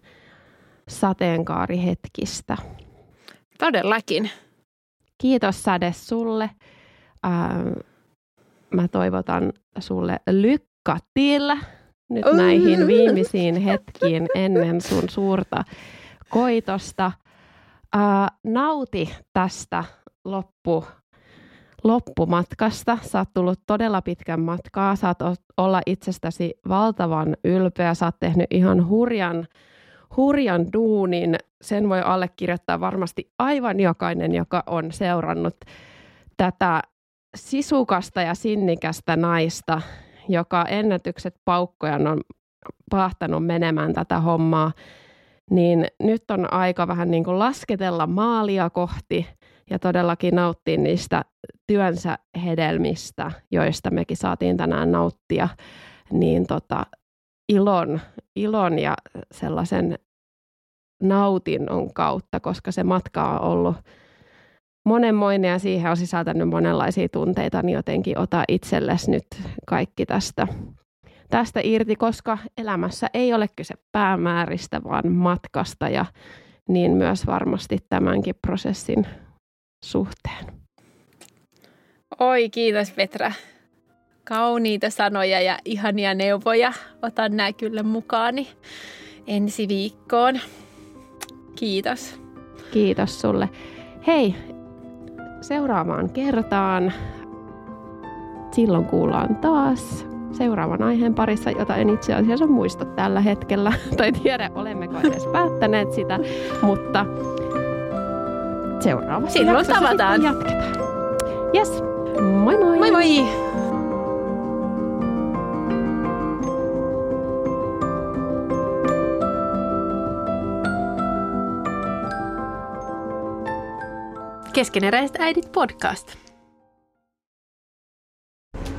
S3: sateenkaarihetkistä.
S4: Todellakin.
S3: Kiitos Sade sulle. Ähm, mä toivotan sulle lykkatilla nyt näihin viimeisiin hetkiin ennen sun suurta koitosta. Ää, nauti tästä loppu, loppumatkasta. Sä oot tullut todella pitkän matkaa. Saat olla itsestäsi valtavan ylpeä. Sä oot tehnyt ihan hurjan, hurjan duunin. Sen voi allekirjoittaa varmasti aivan jokainen, joka on seurannut tätä sisukasta ja sinnikästä naista, joka ennätykset paukkojan on pahtanut menemään tätä hommaa, niin nyt on aika vähän niin kuin lasketella maalia kohti ja todellakin nauttia niistä työnsä hedelmistä, joista mekin saatiin tänään nauttia, niin tota, ilon, ilon ja sellaisen nautinnon kautta, koska se matka on ollut monenmoinen ja siihen on sisältänyt monenlaisia tunteita, niin jotenkin ota itsellesi nyt kaikki tästä, tästä irti, koska elämässä ei ole kyse päämääristä, vaan matkasta ja niin myös varmasti tämänkin prosessin suhteen.
S4: Oi, kiitos Petra. Kauniita sanoja ja ihania neuvoja. Otan nämä kyllä mukaani ensi viikkoon. Kiitos.
S3: Kiitos sulle. Hei, seuraavaan kertaan. Silloin kuullaan taas seuraavan aiheen parissa, jota en itse asiassa muista tällä hetkellä. Tai tiedä, olemmeko edes päättäneet sitä, mutta seuraavassa
S4: Silloin tavataan.
S3: jatketaan. Yes, moi moi!
S4: Moi moi! Keskeneräiset äidit podcast.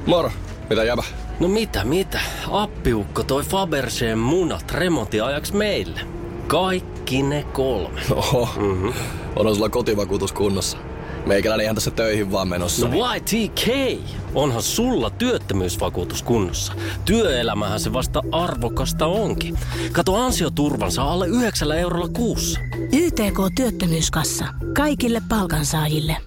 S6: Moro, mitä jäbä?
S7: No mitä, mitä? Appiukko toi Faberseen munat remontiajaksi meille. Kaikki ne kolme.
S6: Oho, mm-hmm. onhan sulla kotivakuutus kunnossa. Meikäläinen ihan tässä töihin vaan menossa.
S7: No YTK! Onhan sulla työttömyysvakuutus kunnossa. Työelämähän se vasta arvokasta onkin. Kato ansioturvansa alle 9 eurolla kuussa.
S8: YTK Työttömyyskassa. Kaikille palkansaajille.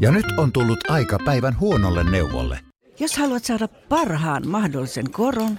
S9: Ja nyt on tullut aika päivän huonolle neuvolle.
S10: Jos haluat saada parhaan mahdollisen koron,